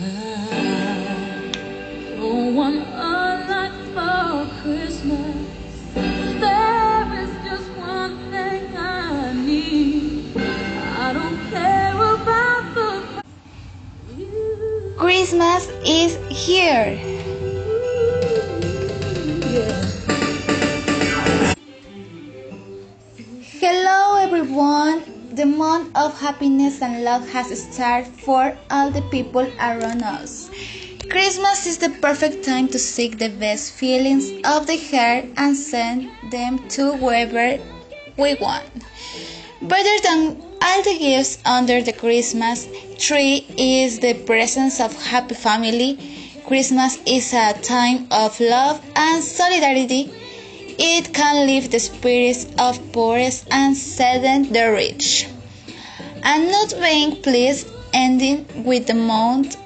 Uh... happiness and love has started for all the people around us. Christmas is the perfect time to seek the best feelings of the heart and send them to whoever we want. Better than all the gifts under the Christmas tree is the presence of happy family. Christmas is a time of love and solidarity. It can lift the spirits of poor and sadden the rich. And not being pleased, ending with the month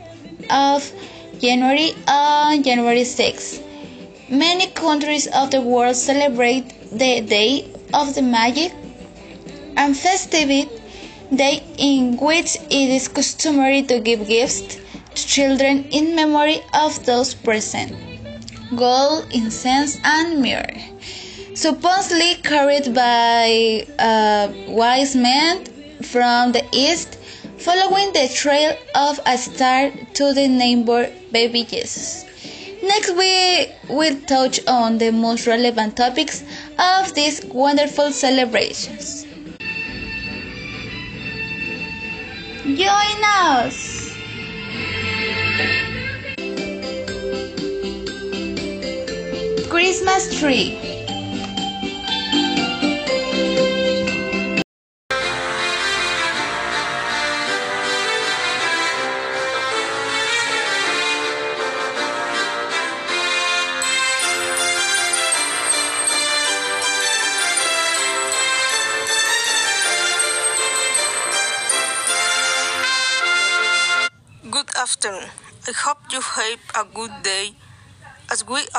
of January on January 6. Many countries of the world celebrate the Day of the Magic and festive day in which it is customary to give gifts to children in memory of those present. Gold, incense, and myrrh, supposedly carried by uh, wise men from the east, following the trail of a star to the neighbor baby Jesus. Next, we will touch on the most relevant topics of these wonderful celebrations. Join us! Christmas tree.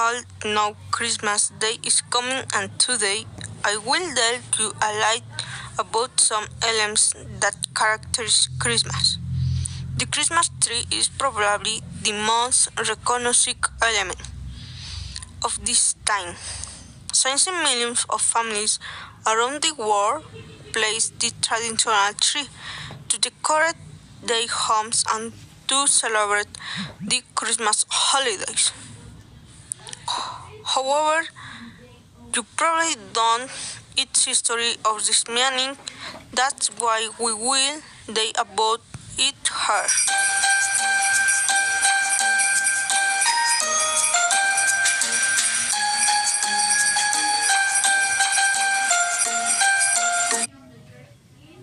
All know, Christmas Day is coming, and today I will tell you a lot about some elements that characterize Christmas. The Christmas tree is probably the most recognizable element of this time. Since millions of families around the world place the traditional tree to decorate their homes and to celebrate the Christmas holidays. However, you probably don't its history of this meaning. That's why we will day about it here.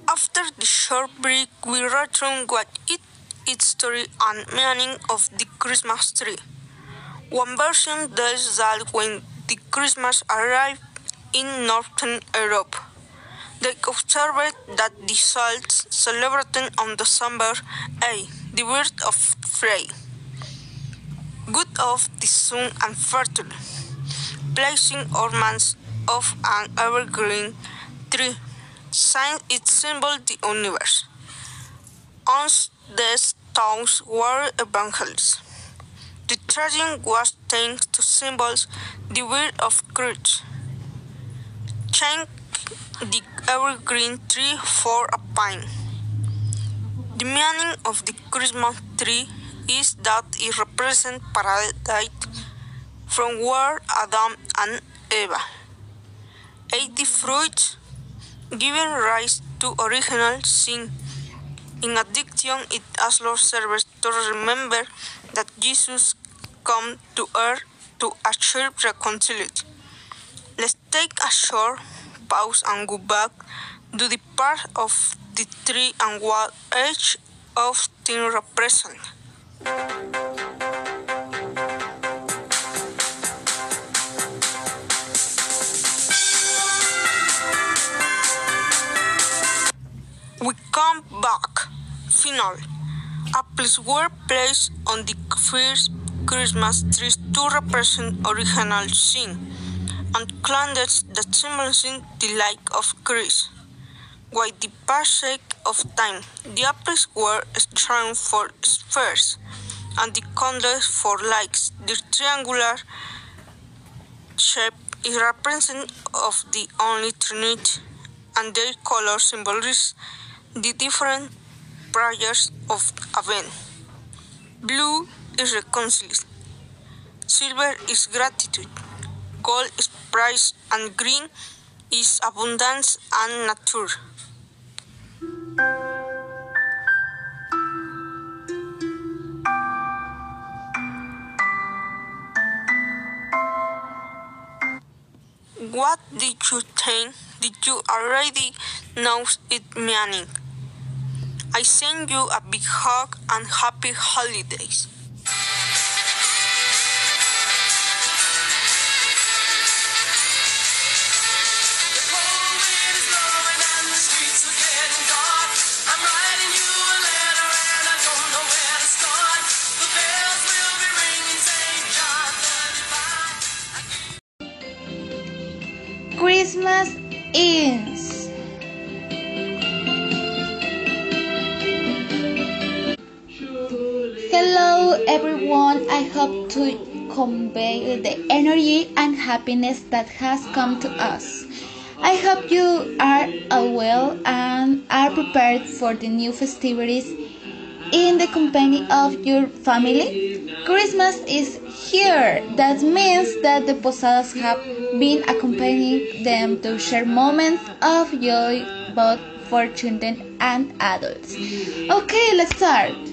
After the short break, we return what it its story and meaning of the Christmas tree. One version tells that when the Christmas arrived in Northern Europe, they observed that the Celts celebrated on December 8 the birth of Frey, god of the sun and fertile, placing ornaments of an evergreen tree, since it symbolized the universe. Once these stones were evangelists. Tradition was changed to symbolize the birth of Christ. Change the evergreen tree for a pine. The meaning of the Christmas tree is that it represents paradise from where Adam and Eva ate the fruit, giving rise to original sin. In addition, it also serves to remember that Jesus came to earth to achieve reconciliation. Let's take a short pause and go back to the part of the tree and what each of them represent. We come back. Finally, place were placed on the first Christmas trees to represent original sin, and candles that symbolize the light of Christ. While the passage of time, the apples were strong for spheres, and the candles for lights. The triangular shape is representative of the only Trinity, and their color symbolizes the different prayers of Advent. Blue is reconciliation. Silver is gratitude. Gold is price, and green is abundance and nature. What did you think? Did you already know its meaning? I send you a big hug and happy holidays you to convey the energy and happiness that has come to us. I hope you are all well and are prepared for the new festivities in the company of your family. Christmas is here. That means that the posadas have been accompanying them to share moments of joy both for children and adults. Okay, let's start.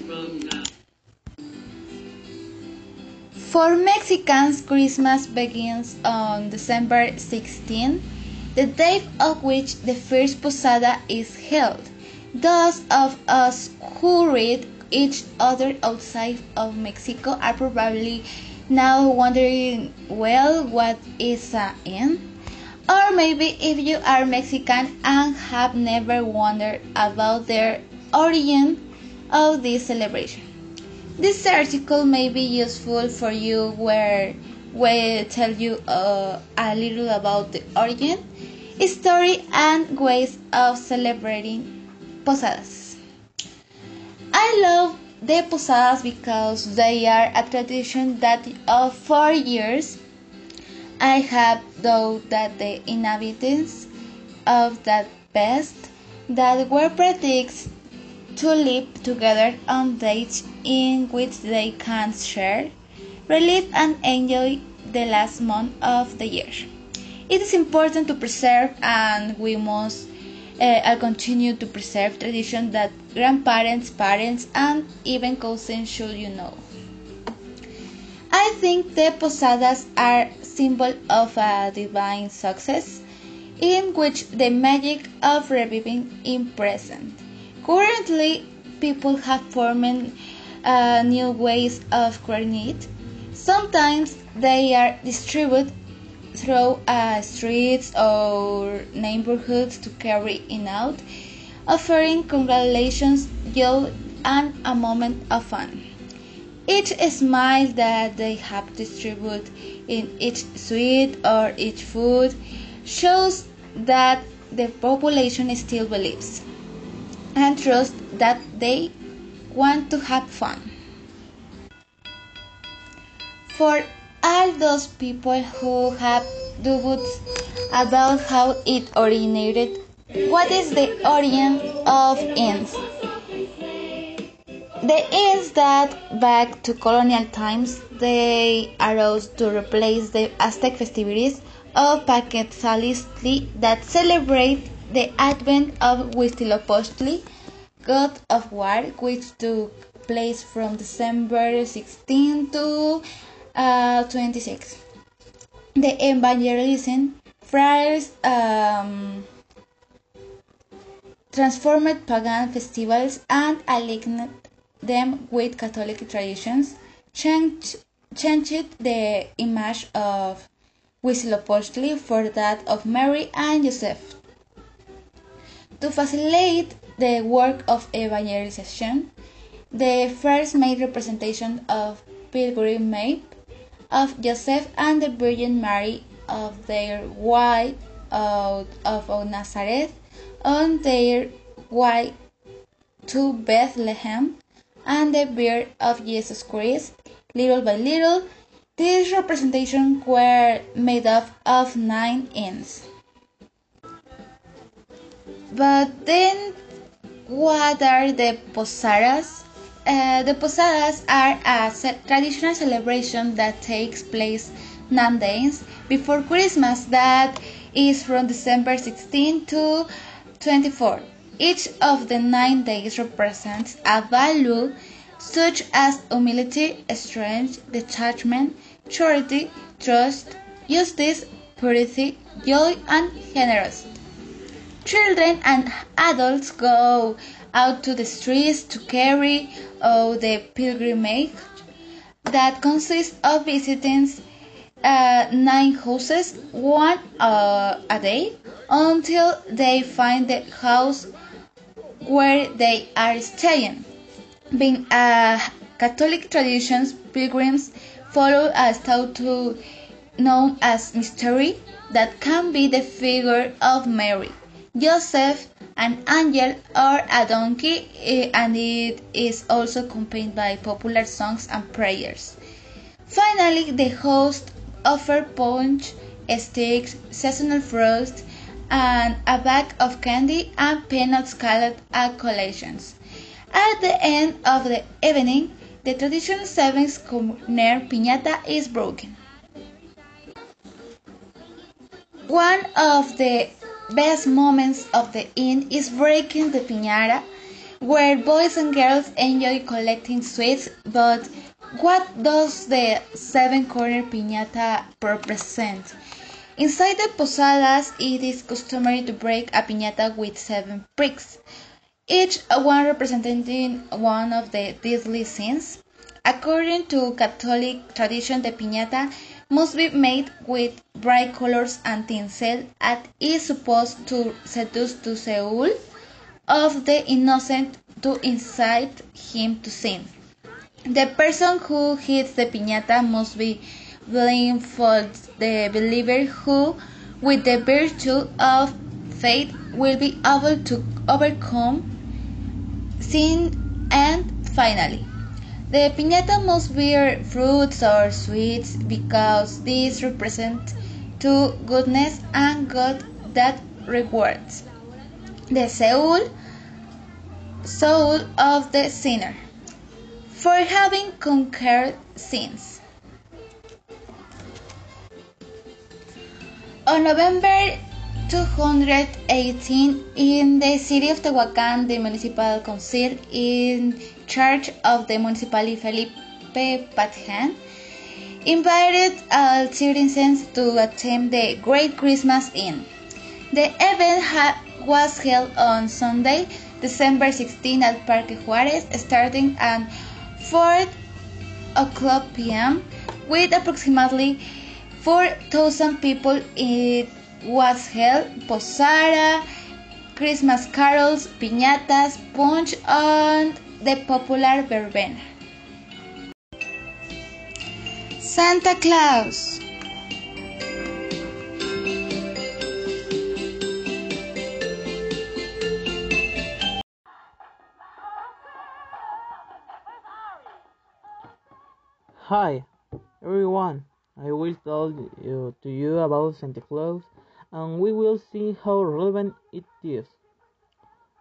For Mexicans, Christmas begins on December 16, the day of which the first posada is held. Those of us who read each other outside of Mexico are probably now wondering, well, what is a inn? Or maybe if you are Mexican and have never wondered about the origin of this celebration. This article may be useful for you where we tell you uh, a little about the origin, story, and ways of celebrating posadas. I love the posadas because they are a tradition that of four years I have thought that the inhabitants of that past that were predicts to live together on dates in which they can share, relive, and enjoy the last month of the year. It is important to preserve, and we must uh, continue to preserve tradition that grandparents, parents, and even cousins should you know. I think the posadas are symbol of a divine success in which the magic of reviving is present. Currently, people have formed uh, new ways of it. Sometimes they are distributed through uh, streets or neighborhoods to carry it out, offering congratulations, joy, and a moment of fun. Each smile that they have distributed in each sweet or each food shows that the population still believes and trust that they want to have fun. For all those people who have doubts about how it originated, what is the origin of inns? The inns that back to colonial times they arose to replace the Aztec festivities of Panquetzaliztli that celebrate the advent of Huitzilopochtli, god of war, which took place from December 16 to uh, 26. The evangelism friars um, transformed pagan festivals and aligned them with Catholic traditions, changed, changed the image of Huitzilopochtli for that of Mary and Joseph. To facilitate the work of evangelization, the first made representation of pilgrim map of Joseph and the Virgin Mary of their way out of Nazareth on their way to Bethlehem and the birth of Jesus Christ. Little by little, these representations were made up of nine ends. But then, what are the posadas? Uh, the posadas are a traditional celebration that takes place nine days before Christmas, that is from December 16 to 24. Each of the nine days represents a value such as humility, strength, detachment, charity, trust, justice, purity, joy, and generosity. Children and adults go out to the streets to carry out the pilgrimage that consists of visiting uh, nine houses, one uh, a day, until they find the house where they are staying. Being a Catholic traditions, pilgrims follow a statue known as mystery that can be the figure of Mary, Joseph, an angel, or a donkey, eh, and it is also accompanied by popular songs and prayers. Finally, the host offer punch, sticks, seasonal fruits, and a bag of candy and peanuts called a collations. At the end of the evening, the traditional seventh corner piñata is broken. One of the best moments of the inn is breaking the piñata, where boys and girls enjoy collecting sweets. But what does the seven corner piñata represent? Inside the posadas, it is customary to break a piñata with seven pricks, each one representing one of the deadly sins. According to Catholic tradition, the piñata must be made with bright colors and tinsel and is supposed to seduce the soul of the innocent to incite him to sin. The person who hits the piñata must be blindfolded. The believer who, with the virtue of faith, will be able to overcome sin and finally the piñata must bear fruits or sweets because these represent to goodness and God that rewards the soul soul of the sinner for having conquered sins. On November 218 in the city of Tehuacan, the municipal council in charge of the municipality Felipe Patjane invited all citizens to attend the Great Christmas Inn. The event was held on Sunday, December 16 at Parque Juarez, starting at 4 o'clock p.m. with approximately 4,000 people. It was held posada, Christmas carols, piñatas, punch, and the popular verbena. Santa Claus. Hi, everyone. I will tell you to you about Santa Claus, and we will see how relevant it is.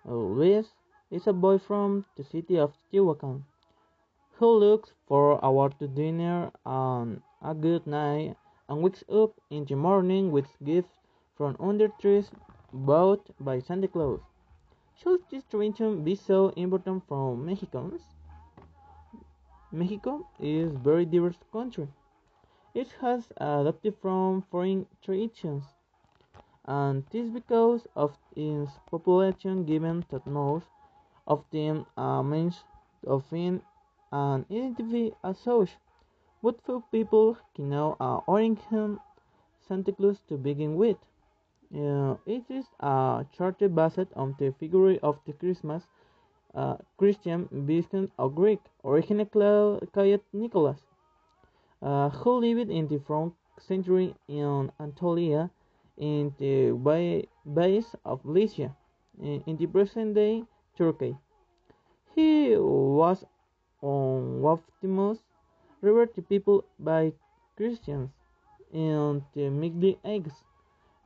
Luis is a boy from the city of Tehuacan who looks for forward to dinner and a good night and wakes up in the morning with gifts from under trees bought by Santa Claus. Should this tradition be so important for Mexicans? Mexico is a very diverse country. It has adopted from foreign traditions, and this because of its population given that most of them are means of being and identify as such. But few people can know uh, origin Santa Claus to begin with. Uh, it is a charter based on the figure of the Christmas uh, Christian, Byzantine, or Greek, original Cloud Nicholas, uh, who lived in the fourth century in Anatolia, in the ba- base of Lycia, in, in the present day Turkey. He was on Optimus River to people by Christians and the Middle Ages,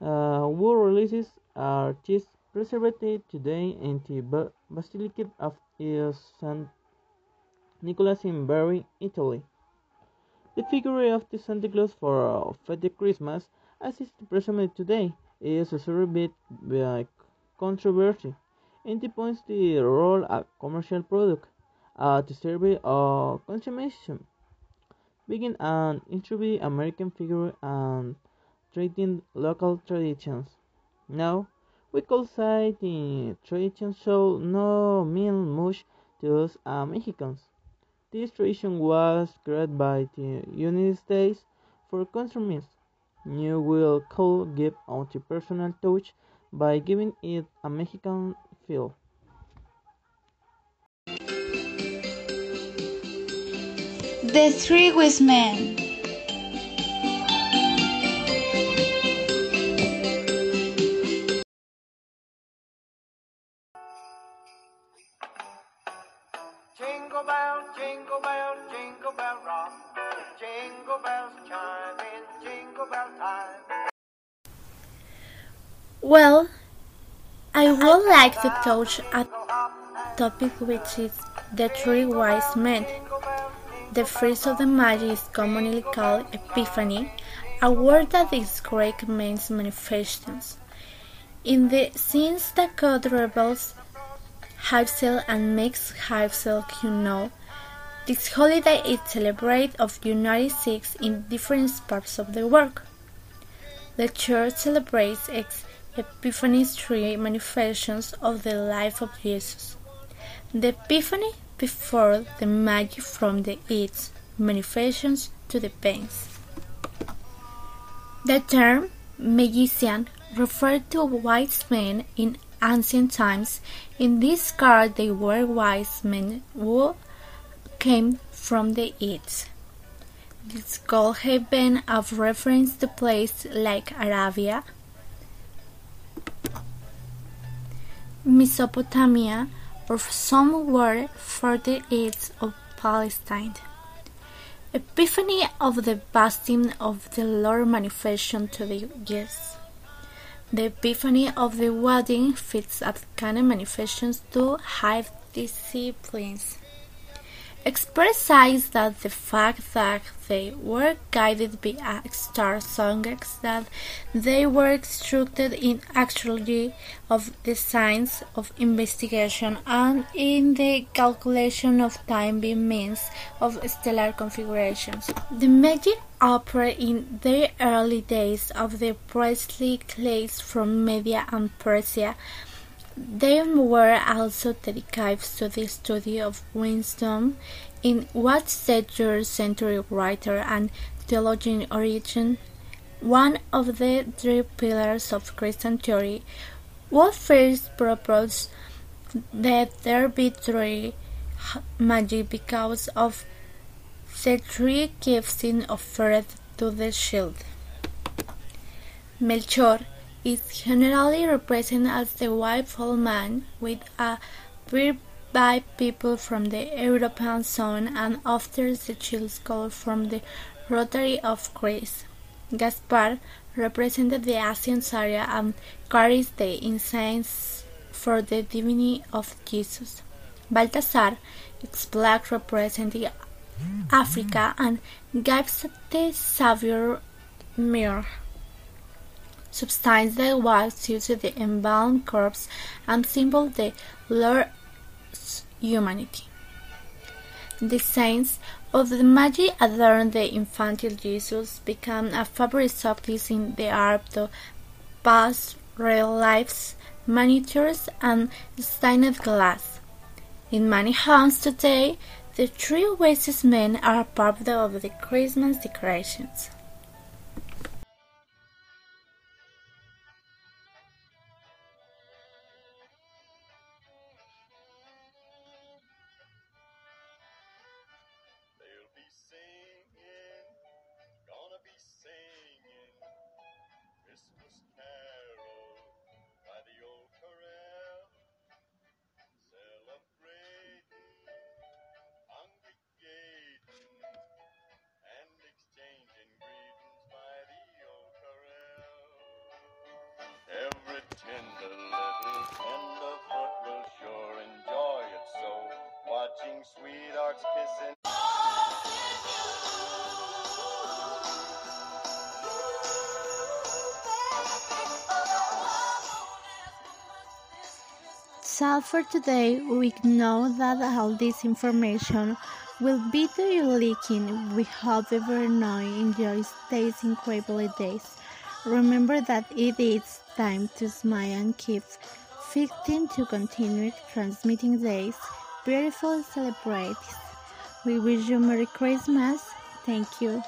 uh, who releases are cheese preserved today in the Basilica of St. Nicholas in Bari, Italy. The figure of the Santa Claus for uh, Fete Christmas, as is presented today, is a surveyed by controversy. It points the role a commercial product uh, to survey of consumption, being an introvert American figure and treating local traditions. Now, we could say the tradition show no mean much to us uh, Mexicans. This tradition was created by the United States for consumers. New will could give out a personal touch by giving it a Mexican feel. The Three Wise Men. Jingle bell, jingle bell, jingle bell rock. Jingle bells chime in jingle bell time. Well, I would like to touch a topic which is the three wise men. The first of the Magi is commonly called Epiphany, a word that is Greek means manifestations. In the sense that God reveals himself and makes Hypsel you know, this holiday is celebrated of January 6 in different parts of the world. The church celebrates its Epiphany's three manifestations of the life of Jesus. The Epiphany before the magic from the its manifestations to the pains. The term magician referred to wise men in ancient times. In this card they were wise men who came from the east. This could have been of reference to places like Arabia, Mesopotamia, or somewhere further east of Palestine. Epiphany of the baptism of the Lord manifestation to the guests. The Epiphany of the wedding fits at canon manifestations to high disciplines expresses that the fact that they were guided by a star songers that they were instructed in actually of the science of investigation and in the calculation of time by means of stellar configurations. The magic opera in the early days of the priestly clades from Media and Persia they were also dedicated to the study of wisdom, in what century writer and theologian Origen, one of the three pillars of Christian theory, would first proposed that there be three magic because of the three gifts offered to the shield. Melchor is generally represented as the white old man with a beard by people from the European zone and after the child school from the Rotary of Greece. Gaspar represented the Asian area and carries the incense for the divinity of Jesus. Balthasar is black representing Africa and gives the Savior mirror substance that was used to the embalmed corpse and symbol the Lord's humanity. The saints of the Magi adorn the infantile Jesus, become a favorite subject in the art of past reliefs, miniatures, and stained glass. In many homes today, the three wisest men are part of the Christmas decorations. That's all for today. We know that all this information will be to your liking. We hope everyone enjoys these incredible days. Remember that it is time to smile and keep fighting to continue transmitting these beautiful celebrations. We wish you Merry Christmas. Thank you.